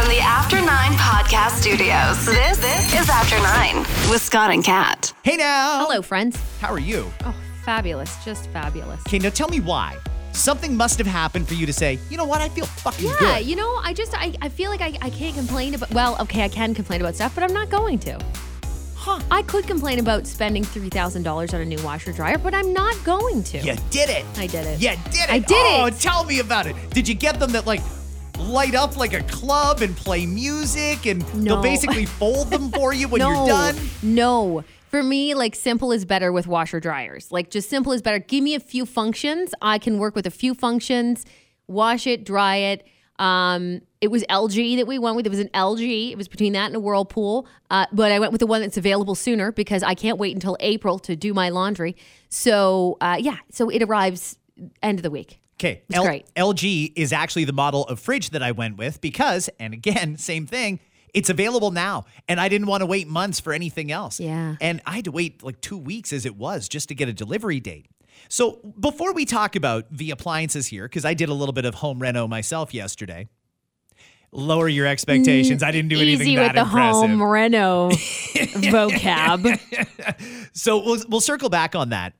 From the After Nine Podcast Studios, this, this is After Nine with Scott and Kat. Hey now. Hello, friends. How are you? Oh, fabulous. Just fabulous. Okay, now tell me why. Something must have happened for you to say, you know what, I feel fucking Yeah, good. you know, I just, I, I feel like I, I can't complain about, well, okay, I can complain about stuff, but I'm not going to. Huh. I could complain about spending $3,000 on a new washer dryer, but I'm not going to. You did it. I did it. You did it. I did it. oh, it. tell me about it. Did you get them that like light up like a club and play music and they'll basically fold them for you when no, you're done? No. For me, like simple is better with washer dryers. Like just simple is better. Give me a few functions. I can work with a few functions, wash it, dry it. Um, it was LG that we went with. It was an LG. It was between that and a Whirlpool. Uh, but I went with the one that's available sooner because I can't wait until April to do my laundry. So uh, yeah, so it arrives end of the week. Okay, great. LG is actually the model of fridge that I went with because, and again, same thing. It's available now, and I didn't want to wait months for anything else. Yeah. and I had to wait like two weeks as it was just to get a delivery date. So before we talk about the appliances here, because I did a little bit of home reno myself yesterday. Lower your expectations. I didn't do anything Easy that with the impressive. home reno vocab. So we'll, we'll circle back on that.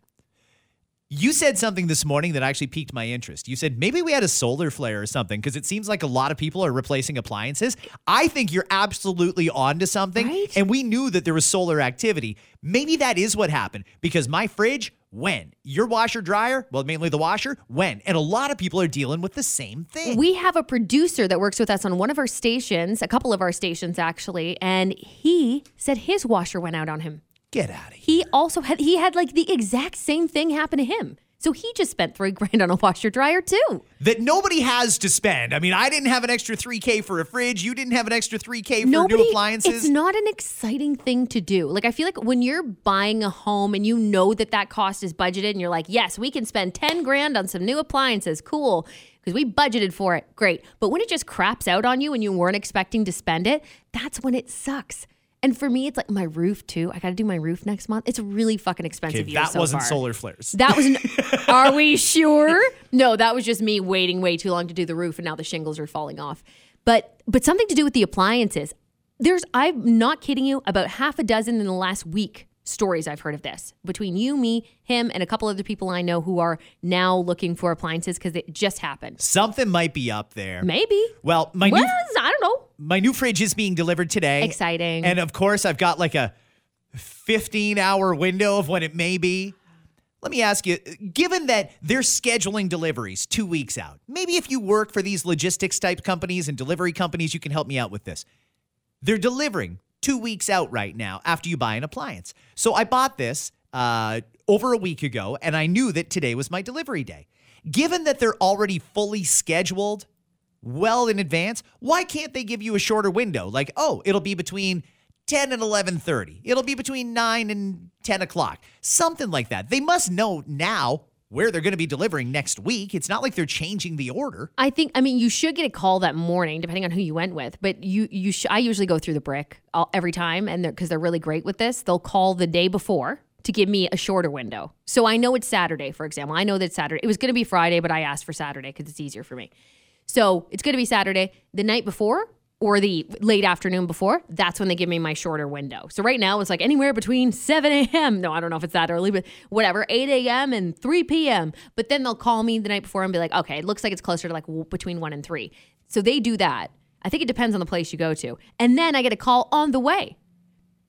You said something this morning that actually piqued my interest. You said maybe we had a solar flare or something because it seems like a lot of people are replacing appliances. I think you're absolutely onto something. Right? And we knew that there was solar activity. Maybe that is what happened because my fridge, when? Your washer dryer, well, mainly the washer, when? And a lot of people are dealing with the same thing. We have a producer that works with us on one of our stations, a couple of our stations actually, and he said his washer went out on him. Get out of here. He also had he had like the exact same thing happen to him. So he just spent three grand on a washer dryer too. That nobody has to spend. I mean, I didn't have an extra 3K for a fridge. You didn't have an extra 3K for Nobody, new appliances. it's not an exciting thing to do. Like I feel like when you're buying a home and you know that that cost is budgeted, and you're like, yes, we can spend ten grand on some new appliances, cool, because we budgeted for it, great. But when it just craps out on you and you weren't expecting to spend it, that's when it sucks. And for me, it's like my roof too. I got to do my roof next month. It's really fucking expensive. Okay, that so wasn't far. solar flares. That was. Are we sure? No, that was just me waiting way too long to do the roof, and now the shingles are falling off. But but something to do with the appliances. There's I'm not kidding you about half a dozen in the last week stories I've heard of this between you, me, him, and a couple other people I know who are now looking for appliances because it just happened. Something might be up there. Maybe. Well, my Well, new I don't know. my new fridge is being delivered today. Exciting. And of course, I've got like a 15 hour window of when it may be. Let me ask you, given that they're scheduling deliveries two weeks out, maybe if you work for these logistics type companies and delivery companies, you can help me out with this. They're delivering two weeks out right now after you buy an appliance. So I bought this uh, over a week ago, and I knew that today was my delivery day. Given that they're already fully scheduled well in advance, why can't they give you a shorter window? Like, oh, it'll be between 10 and 11.30. It'll be between 9 and 10 o'clock. Something like that. They must know now where they're going to be delivering next week. It's not like they're changing the order. I think I mean you should get a call that morning, depending on who you went with. But you you sh- I usually go through the brick all, every time, and because they're, really great with this, they'll call the day before to give me a shorter window. So I know it's Saturday, for example. I know that Saturday. It was going to be Friday, but I asked for Saturday because it's easier for me. So it's going to be Saturday the night before or the late afternoon before. That's when they give me my shorter window. So right now it's like anywhere between 7 a.m. No, I don't know if it's that early, but whatever, 8 a.m. and 3 p.m. But then they'll call me the night before and be like, okay, it looks like it's closer to like between 1 and 3. So they do that. I think it depends on the place you go to. And then I get a call on the way.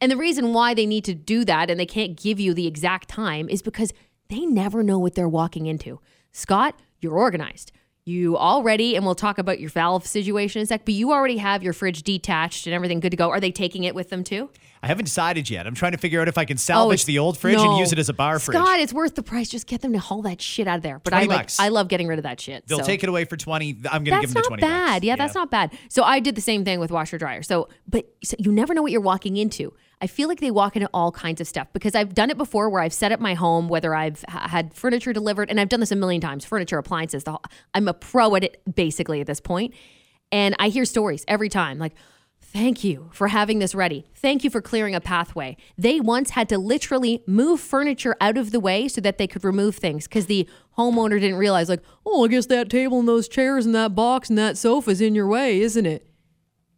And the reason why they need to do that and they can't give you the exact time is because they never know what they're walking into. Scott, you're organized. You already, and we'll talk about your valve situation in a sec, but you already have your fridge detached and everything good to go. Are they taking it with them too? I haven't decided yet. I'm trying to figure out if I can salvage Oh, the old fridge and use it as a bar fridge. God, it's worth the price. Just get them to haul that shit out of there. But I 20 like bucks. I love getting rid of that shit. They'll so. take it away for 20. I'm going to give them the not 20 bad. bucks. Yeah, that's not bad. So I did the same thing with washer dryer. So, but so you never know what you're walking into. I feel like they walk into all kinds of stuff because I've done it before where I've set up my home, whether I've ha- had furniture delivered, and I've done this a million times. Furniture, appliances. The, I'm a pro at it basically at this point, and I hear stories every time like. Thank you for having this ready. Thank you for clearing a pathway. They once had to literally move furniture out of the way so that they could remove things because the homeowner didn't realize, like, oh, I guess that table and those chairs and that box and that sofa's in your way, isn't it?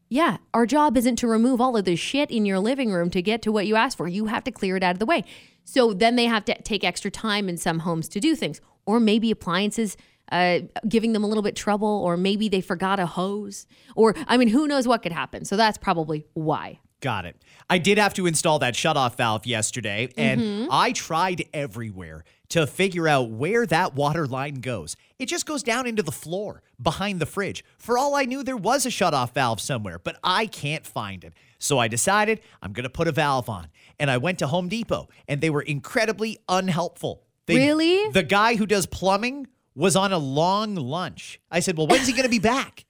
Yeah, our job isn't to remove all of the shit in your living room to get to what you asked for. You have to clear it out of the way. So then they have to take extra time in some homes to do things. Or maybe appliances uh, giving them a little bit trouble, or maybe they forgot a hose. Or, I mean, who knows what could happen. So that's probably why. Got it. I did have to install that shutoff valve yesterday, and Mm-hmm. I tried everywhere to figure out where that water line goes. It just goes down into the floor behind the fridge. For all I knew, there was a shutoff valve somewhere, but I can't find it. So I decided I'm going to put a valve on. And I went to Home Depot, and they were incredibly unhelpful. They, Really? The guy who does plumbing was on a long lunch. I said, Well, when's he going to be back?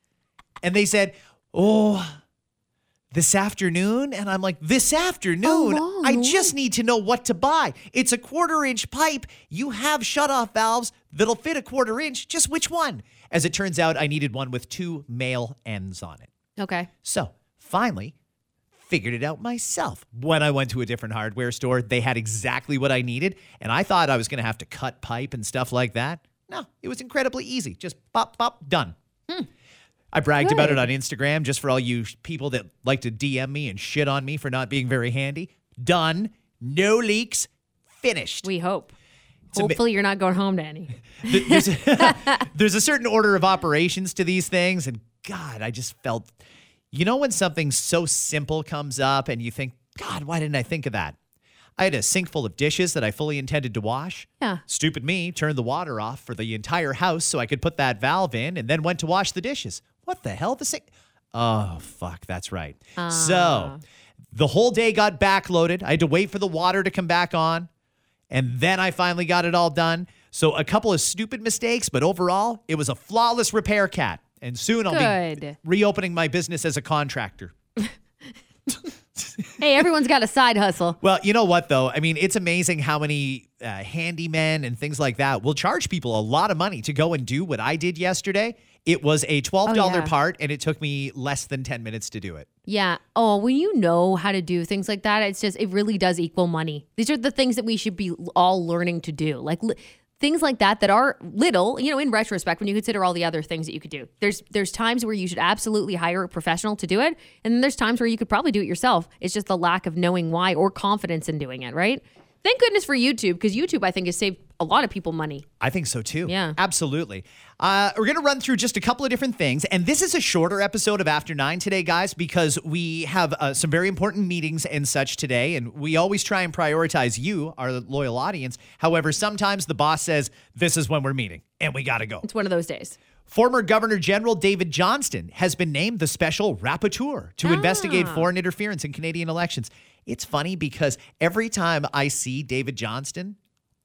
And they said, Oh, this afternoon? And I'm like, this afternoon? I just need to know what to buy. It's a quarter inch pipe. You have shutoff valves that'll fit a quarter inch. Just which one? As it turns out, I needed one with two male ends on it. Okay. So finally, figured it out myself. When I went to a different hardware store, they had exactly what I needed. And I thought I was going to have to cut pipe and stuff like that. No, it was incredibly easy. Just pop, pop, done. Hmm. I bragged about it on Instagram just for all you people that like to DM me and shit on me for not being very handy. Done. No leaks. Finished. We hope. mi- Hopefully, you're not going home to any. There's, a, there's a certain order of operations to these things. And God, I just felt, you know, when something so simple comes up and you think, God, why didn't I think of that? I had a sink full of dishes that I fully intended to wash. Yeah. Stupid me turned the water off for the entire house so I could put that valve in and then went to wash the dishes. What the hell? The sink. Oh, fuck. That's right. So ah. the whole day got backloaded. I had to wait for the water to come back on. And then I finally got it all done. So a couple of stupid mistakes, but overall, it was a flawless repair Kat. And soon I'll be reopening my business as a contractor. hey, everyone's got a side hustle. Well, you know what, though? I mean, it's amazing how many uh, handymen and things like that will charge people a lot of money to go and do what I did yesterday. It was a $12 Oh, yeah. part, and it took me less than 10 minutes to do it. Yeah. Oh, when you know how to do things like that, it's just, it really does equal money. These are the things that we should be all learning to do. Like li- things like that that are little, you know, in retrospect, when you consider all the other things that you could do. There's there's times where you should absolutely hire a professional to do it. And then there's times where you could probably do it yourself. It's just the lack of knowing why or confidence in doing it, right? Thank goodness for YouTube, because YouTube, I think, has saved a lot of people money. I think so too. Yeah. Absolutely. Uh, we're going to run through just a couple of different things. And this is a shorter episode of After Nine today, guys, because we have uh, some very important meetings and such today. And we always try and prioritize you, our loyal audience. However, sometimes the boss says, this is when we're meeting and we got to go. It's one of those days. Former Governor General David Johnston has been named the special rapporteur to investigate Ah. foreign interference in Canadian elections. It's funny because every time I see David Johnston,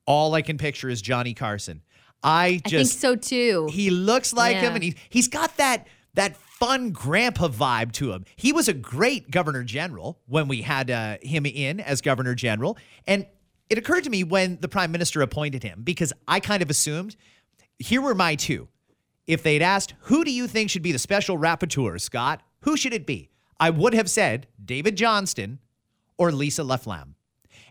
all I can picture is Johnny Carson. I I think so too. he looks like him and he he's got that that fun grandpa vibe to him. He was a great governor general when we had uh, him in as governor general and it occurred to me when the prime minister appointed him because I kind of assumed here were my two. If they'd asked, who do you think should be the special rapporteur, Scott? Who should it be? I would have said David Johnston or Lisa Laflamme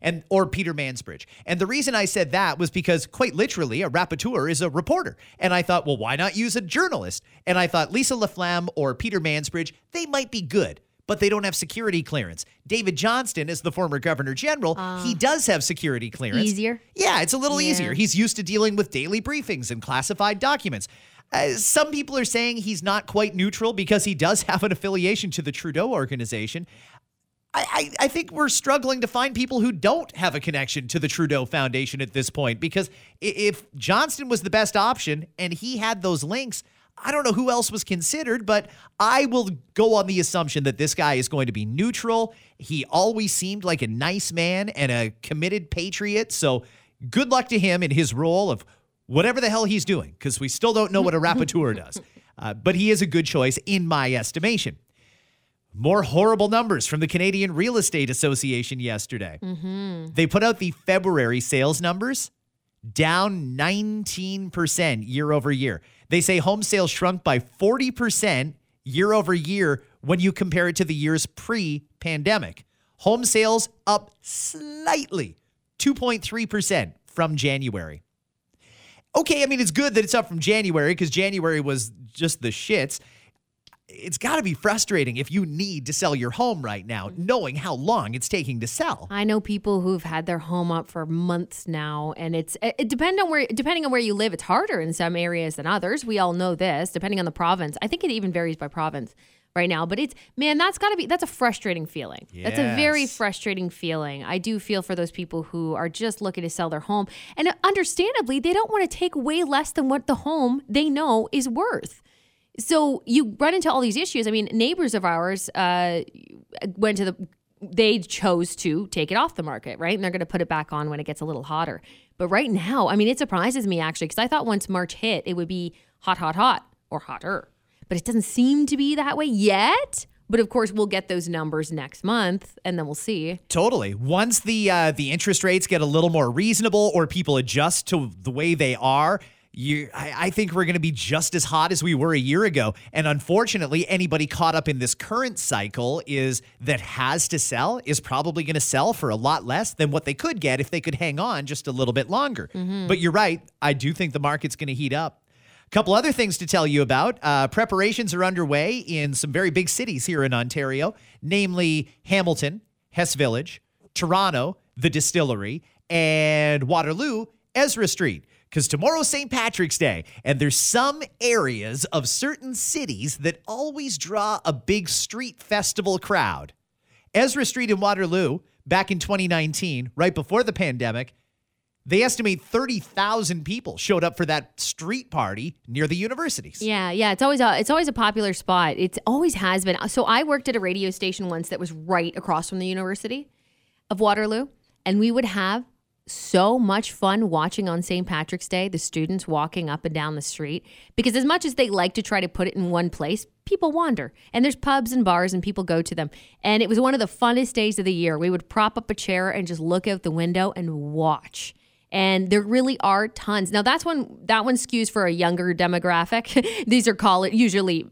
and or Peter Mansbridge. And the reason I said that was because quite literally a rapporteur is a reporter. And I thought, well, why not use a journalist? And I thought Lisa Laflamme or Peter Mansbridge, they might be good. But they don't have security clearance. David Johnston is the former governor general. he does have security clearance. Easier? Yeah, it's a little Yeah. easier. He's used to dealing with daily briefings and classified documents. Uh, some people are saying he's not quite neutral because he does have an affiliation to the Trudeau organization. I, I, think we're struggling to find people who don't have a connection to the Trudeau Foundation at this point because if Johnston was the best option and he had those links, I don't know who else was considered, but I will go on the assumption that this guy is going to be neutral. He always seemed like a nice man and a committed patriot. So good luck to him in his role of whatever the hell he's doing, because we still don't know what a rapporteur does. Uh, but he is a good choice in my estimation. More horrible numbers from the Canadian Real Estate Association yesterday. Mm-hmm. They put out the February sales numbers down 19% year over year. They say home sales shrunk by 40% year over year when you compare it to the years pre pandemic. Home sales up slightly, 2.3% from January. Okay, I mean, it's good that it's up from January because January was just the shits. It's got to be frustrating if you need to sell your home right now, mm-hmm. knowing how long it's taking to sell. I know people who've had their home up for months now, and it's it, it depend on where depending on where you live, it's harder in some areas than others. We all know this, depending on the province. I think it even varies by province right now, but it's man, that's got to be that's a frustrating feeling. That's a very frustrating feeling. I do feel for those people who are just looking to sell their home, and understandably, they don't want to take way less than what the home they know is worth. So you run into all these issues. I mean, neighbors of ours uh, went to the. They chose to take it off the market, right? And they're going to put it back on when it gets a little hotter. But right now, I mean, it surprises me actually because I thought once March hit, it would be hot, hot, hot, or hotter. But it doesn't seem to be that way yet. But of course, we'll get those numbers next month, and then we'll see. Totally. Once the uh, the interest rates get a little more reasonable, or people adjust to the way they are, you, I, I think we're going to be just as hot as we were a year ago. And unfortunately, anybody caught up in this current cycle is that has to sell is probably going to sell for a lot less than what they could get if they could hang on just a little bit longer. But you're right. I do think the market's going to heat up. A couple other things to tell you about. Uh, preparations are underway in some very big cities here in Ontario, namely Hamilton, Hess Village, Toronto, the distillery, and Waterloo, Ezra Street. Because tomorrow's St. Patrick's Day, and there's some areas of certain cities that always draw a big street festival crowd. Ezra Street in Waterloo, back in 2019, right before the pandemic, they estimate 30,000 people showed up for that street party near the universities. Yeah, yeah, it's always a it's always a popular spot. It always has been. So I worked at a radio station once that was right across from the University of Waterloo, and we would have so much fun watching on St. Patrick's Day the students walking up and down the street because as much as they like to try to put it in one place, people wander. And there's pubs and bars and people go to them. And it was one of the funnest days of the year. We would prop up a chair and just look out the window and watch and there really are tons. Now that's one that one skews for a younger demographic. These are college, usually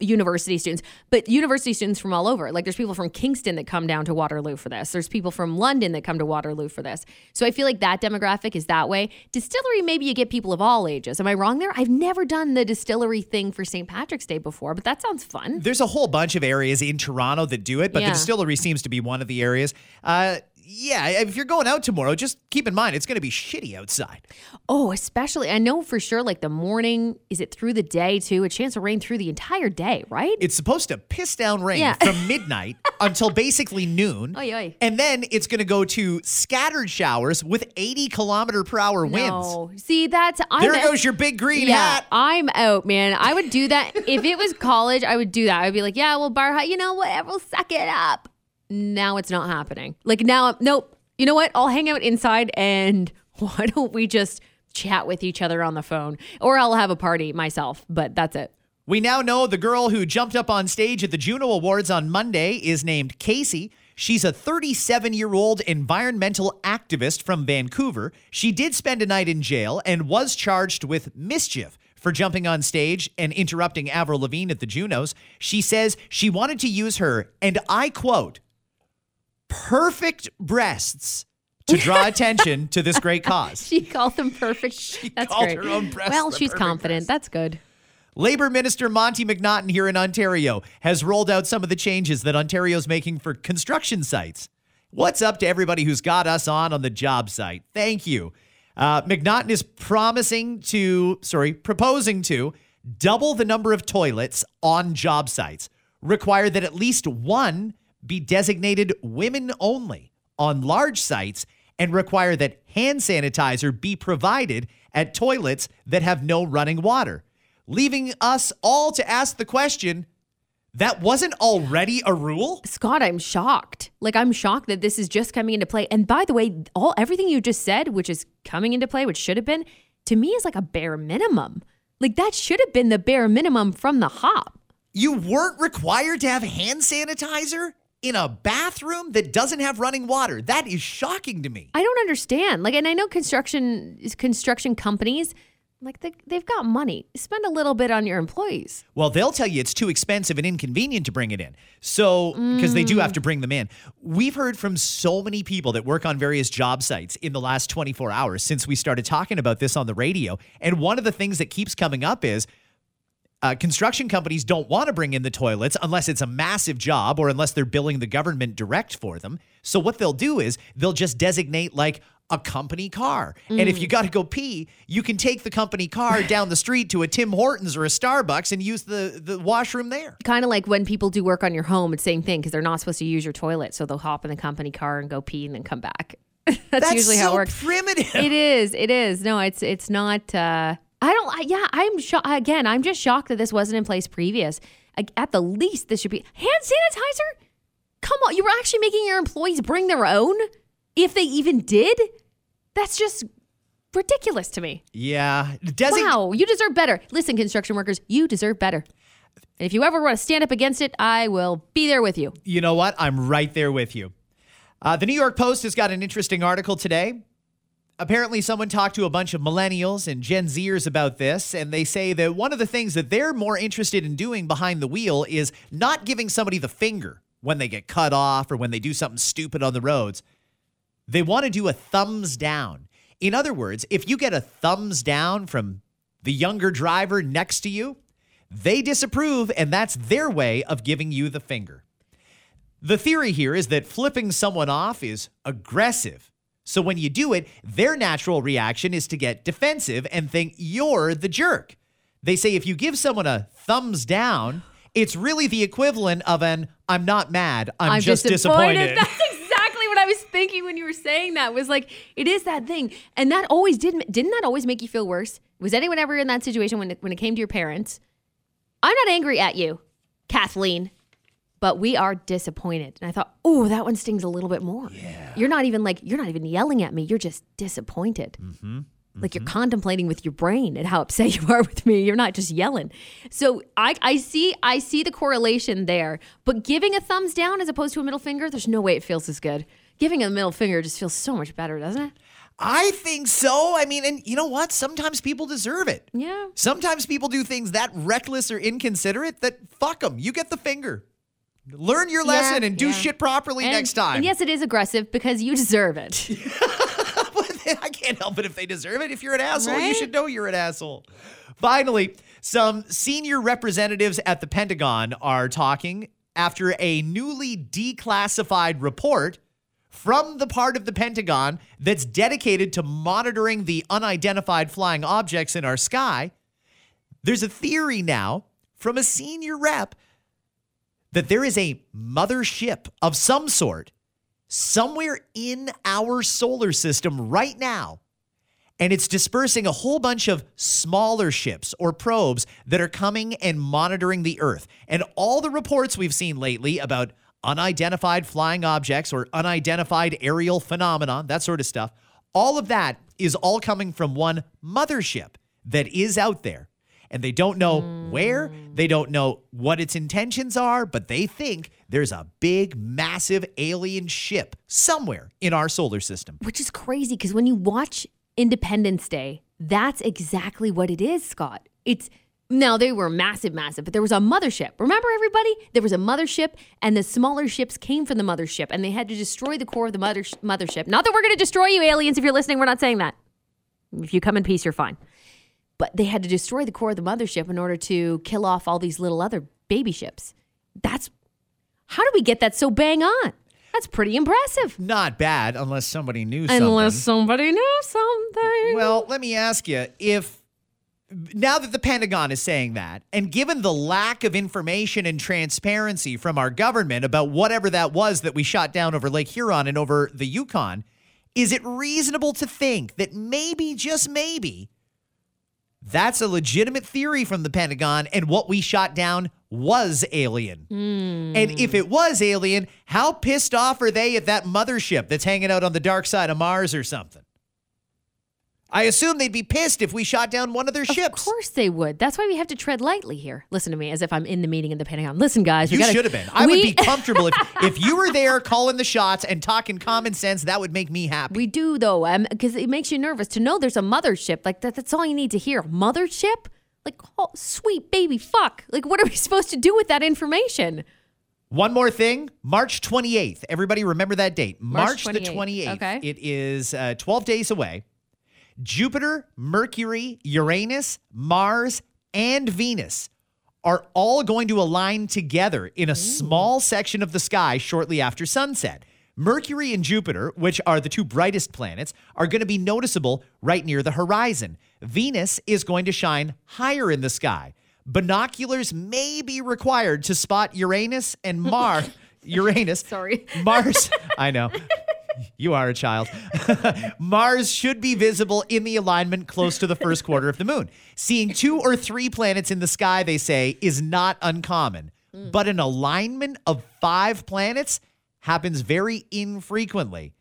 university students, but university students from all over. Like there's people from Kingston that come down to Waterloo for this. There's people from London that come to Waterloo for this. So I feel like that demographic is that way. Distillery, maybe you get people of all ages. Am I wrong there? I've never done the distillery thing for St. Patrick's Day before, but that sounds fun. There's a whole bunch of areas in Toronto that do it, but Yeah. the distillery seems to be one of the areas. Uh, yeah, if you're going out tomorrow, just keep in mind it's going to be shitty outside. Oh, especially I know for sure like the morning, is it through the day too? A chance of rain through the entire day, right? It's supposed to piss down rain Yeah. from midnight until basically noon. Oy, oy. And then it's going to go to scattered showers with 80 kilometer per hour winds. No. See, that's I'm There out- goes your big green yeah, hat. I'm out, man. I would do that if it was college. I would do that. I'd be like, yeah, well, bar, high, you know, whatever, we'll suck it up. Now it's not happening. Like now, nope. You know what? I'll hang out inside, and why don't we just chat with each other on the phone, or I'll have a party myself. But that's it. We now know the girl who jumped up on stage at the Juno Awards on Monday is named Casey. She's a 37 year old environmental activist from Vancouver. She did spend a night in jail and was charged with mischief for jumping on stage and interrupting Avril Lavigne at the Junos. She says she wanted to use her, and I quote, perfect breasts to draw attention to this great cause. She called them perfect. that's called great. her own breasts well, she's confident. That's good. Labor Minister Monte McNaughton here in Ontario has rolled out some of the changes that Ontario's making for construction sites. What's up to everybody who's got us on on the job site? Thank you. Uh, McNaughton is promising to, sorry, proposing to double the number of toilets on job sites, require that at least one be designated women only on large sites, and require that hand sanitizer be provided at toilets that have no running water. leaving us all to ask the question that wasn't already a rule? Scott, I'm shocked. Like I'm shocked that this is just coming into play. And by the way, all everything you just said, which is coming into play, which should have been, to me is like a bare minimum. Like that should have been the bare minimum from the hop. You weren't required to have hand sanitizer in a bathroom that doesn't have running water. That is shocking to me. I don't understand. Like, and I know construction construction companies, like they, they've got money. Spend a little bit on your employees. Well, they'll tell you it's too expensive and inconvenient to bring it in. So, because they do have to bring them in. We've heard from so many people that work on various job sites in the last 24 hours since we started talking about this on the radio. And one of the things that keeps coming up is uh, construction companies don't want to bring in the toilets unless it's a massive job or unless they're billing the government direct for them. So what they'll do is they'll just designate like a company car. And if you got to go pee, you can take the company car down the street to a Tim Hortons or a Starbucks and use the, the washroom there. Kind of like when people do work on your home, it's the same thing because they're not supposed to use your toilet. So they'll hop in the company car and go pee and then come back. That's, usually how it works. primitive. It is. It is. No, it's it's not. Uh, I don't. I, yeah, I'm shocked. Again, I'm just shocked that this wasn't in place previous. Like, At the least, this should be hand sanitizer. Come on, you were actually making your employees bring their own, if they even did. That's just ridiculous to me. yeah. Design- Wow, you deserve better. Listen, construction workers, you deserve better. And if you ever want to stand up against it, I will be there with you. You know what? I'm right there with you. Uh, the New York Post has got an interesting article today. Apparently, someone talked to a bunch of millennials and Gen Zers about this, and they say that one of the things that they're more interested in doing behind the wheel is not giving somebody the finger when they get cut off or when they do something stupid on the roads. They want to do a thumbs down. In other words, if you get a thumbs down from the younger driver next to you, they disapprove, and that's their way of giving you the finger. The theory here is that flipping someone off is aggressive. So when you do it, their natural reaction is to get defensive and think you're the jerk. They say if you give someone a thumbs down, it's really the equivalent of an I'm not mad, I'm, just disappointed. That's exactly what I was thinking when you were saying that. Was like it is that thing, and that always did. Didn't that always make you feel worse? Was anyone ever in that situation when it, when it came to your parents? I'm not angry at you, Kathleen, but we are disappointed. And I thought, oh, that one stings a little bit more. Yeah. You're not even like you're not even yelling at me. You're just disappointed. Mm-hmm. Like you're contemplating with your brain and how upset you are with me. You're not just yelling. So I, I see I see the correlation there. But giving a thumbs down as opposed to a middle finger, there's no way it feels as good. Giving a middle finger just feels so much better, doesn't it? I think so. I mean, and you know what? Sometimes people deserve it. Yeah. Sometimes people do things that reckless or inconsiderate that fuck them. You get the finger. Learn your lesson and do yeah. shit properly And- next time. And yes, it is aggressive because you deserve it. I can't help it if they deserve it. If you're an asshole, you should know you're an asshole. Finally, some senior representatives at the Pentagon are talking after a newly declassified report from the part of the Pentagon that's dedicated to monitoring the unidentified flying objects in our sky. There's a theory now from a senior rep that there is a mothership of some sort somewhere in our solar system right now. And it's dispersing a whole bunch of smaller ships or probes that are coming and monitoring the Earth. And all the reports we've seen lately about unidentified flying objects or unidentified aerial phenomenon, that sort of stuff, all of that is all coming from one mothership that is out there. And they don't know where, mm. they don't know what its intentions are, but they think there's a big, massive alien ship somewhere in our solar system. Which is crazy because when you watch Independence Day, that's exactly what it is, Scott. It's now they were massive, massive, but there was a mothership. Remember, everybody? There was a mothership, and the smaller ships came from the mothership, and they had to destroy the core of the mother mothership. Not that we're going to destroy you, aliens. If you're listening, we're not saying that. If you come in peace, you're fine. But they had to destroy the core of the mothership in order to kill off all these little other baby ships. That's how do we get that so bang on? That's pretty impressive. Not bad unless somebody knew something. Unless somebody knew something. Well, let me ask you if now that the Pentagon is saying that, and given the lack of information and transparency from our government about whatever that was that we shot down over Lake Huron and over the Yukon, is it reasonable to think that maybe, just maybe, That's a legitimate theory from the Pentagon, and what we shot down was alien. Hmm. And if it was alien, how pissed off are they at that mothership that's hanging out on the dark side of Mars or something? I assume they'd be pissed if we shot down one of their Of ships. Of course they would. That's why we have to tread lightly here. Listen to me as if I'm in the meeting in the Pentagon. Listen, guys, You gotta, should have been. I would be comfortable if if you were there calling the shots and talking common sense. That would make me happy. We do though, because it makes you nervous to know there's a mothership. Like that, that's all you need to hear. Mothership? Like, oh, sweet baby, fuck. Like, what are we supposed to do with that information? One more thing, March 28th. Everybody remember that date. March March, the 28th. 28th. Okay. It is uh, 12 days away. Jupiter, Mercury, Uranus, Mars, and Venus are all going to align together in a small section of the sky shortly after sunset. Mercury and Jupiter, which are the two brightest planets, are going to be noticeable right near the horizon. Venus is going to shine higher in the sky. Binoculars may be required to spot Uranus and Mars. Uranus. Sorry. Mars. I know. You are a child. Mars should be visible in the alignment close to the first quarter of the moon. Seeing two or three planets in the sky, they say, is not uncommon. Mm. But an alignment of five planets happens very infrequently.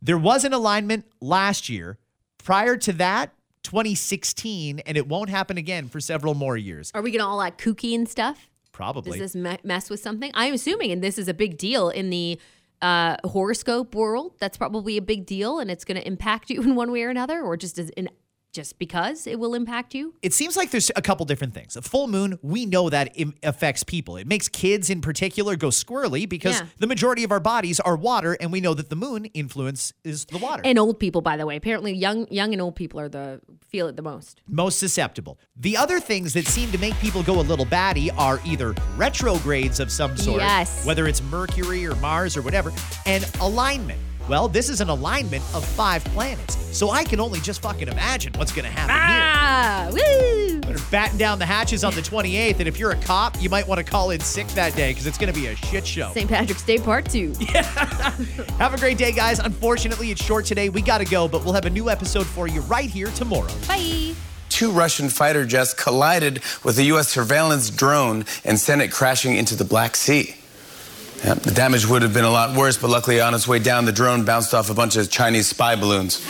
There was an alignment last year. Prior to that, 2016, and it won't happen again for several more years. Are we gonna all act kooky and stuff? Probably. Does this me- mess with something? I'm assuming, and this is a big deal in the uh, horoscope world. That's probably a big deal, and it's going to impact you in one way or another, or just as in just because it will impact you. it seems like there's a couple different things. A full moon, we know that it affects people. It makes kids in particular go squirrely because Yeah. the majority of our bodies are water, and we know that the moon influences the water. And old people, by the way, apparently young, young and old people are the feel it the most. most susceptible. The other things that seem to make people go a little batty are either retrogrades of some sort, Yes. whether it's Mercury or Mars or whatever, and alignment. Well, this is an alignment of five planets, so I can only just fucking imagine what's going to happen here. Ah, woo! Better batten down the hatches on the 28th, and if you're a cop, you might want to call in sick that day because it's going to be a shit show. St. Patrick's Day Part Two. Yeah. Have a great day, guys. Unfortunately, it's short today. We got to go, but we'll have a new episode for you right here tomorrow. Bye. Two Russian fighter jets collided with a U.S. surveillance drone and sent it crashing into the Black Sea. Yep, the damage would have been a lot worse, but luckily on its way down, the drone bounced off a bunch of Chinese spy balloons.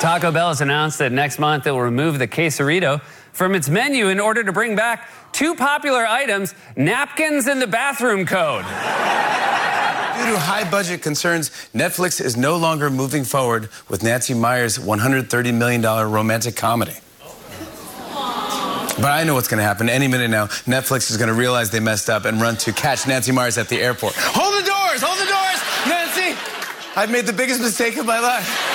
Taco Bell has announced that next month it will remove the quesarito from its menu in order to bring back two popular items napkins and the bathroom code. Due to high budget concerns, Netflix is no longer moving forward with Nancy Meyers' $130 million romantic comedy. But I know what's going to happen. Any minute now, Netflix is going to realize they messed up and run to catch Nancy Meyers at the airport. Hold the doors! Hold the doors! Nancy! I've made the biggest mistake of my life.